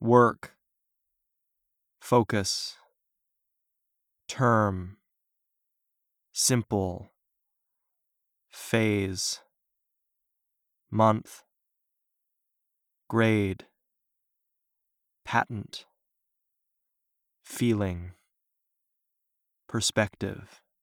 work, focus, term, simple, phase, month, grade, patent, feeling, perspective.